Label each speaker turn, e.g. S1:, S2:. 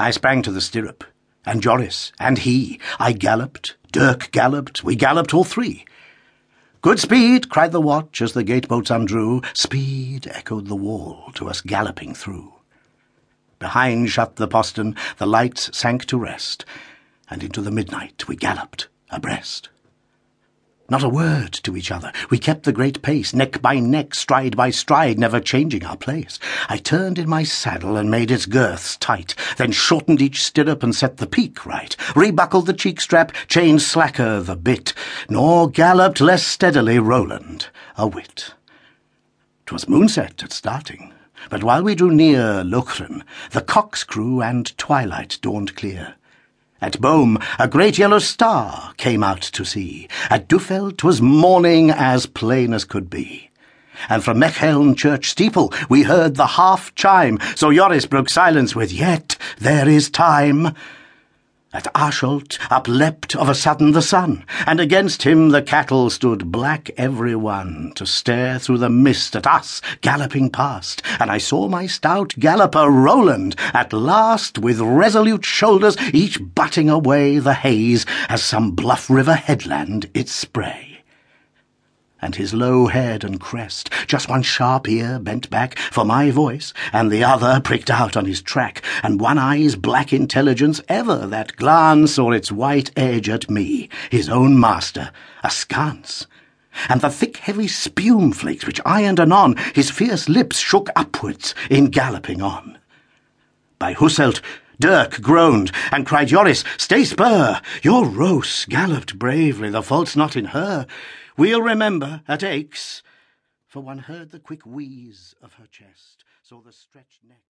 S1: I sprang to the stirrup, and Joris, and he. I galloped, Dirk galloped, we galloped all three. Good speed, cried the watch as the gate bolts undrew. Speed, echoed the wall to us galloping through. Behind shut the postern, the lights sank to rest, and into the midnight we galloped abreast. Not a word to each other. We kept the great pace, neck by neck, stride by stride, never changing our place. I turned in my saddle and made its girths tight, then shortened each stirrup and set the peak right, rebuckled the cheek strap, chained slacker the bit, nor galloped less steadily Roland a whit. 'Twas moonset at starting, but while we drew near Lokeren, the cocks crew and twilight dawned clear. At Boom, a great yellow star came out to see. At Duffel, 'twas morning as plain as could be. And from Mecheln church steeple we heard the half chime, so Joris broke silence with, Yet there is time. At Aarschot upleapt of a sudden the sun, and against him the cattle stood black every one, to stare through the mist at us galloping past, and I saw my stout galloper Roland at last with resolute shoulders each butting away the haze as some bluff river headland its spray and his low head and crest, just one sharp ear bent back for my voice, and the other pricked out on his track, and one eye's black intelligence ever that glance or its white edge at me, his own master, askance. And the thick heavy spume flakes which I and anon his fierce lips shook upwards in galloping on. By Hasselt, Dirk groaned, and cried, Joris, stay spur! Your Roos galloped bravely, the fault's not in her. We'll remember at Aix. For one heard the quick wheeze of her chest, saw the stretched neck.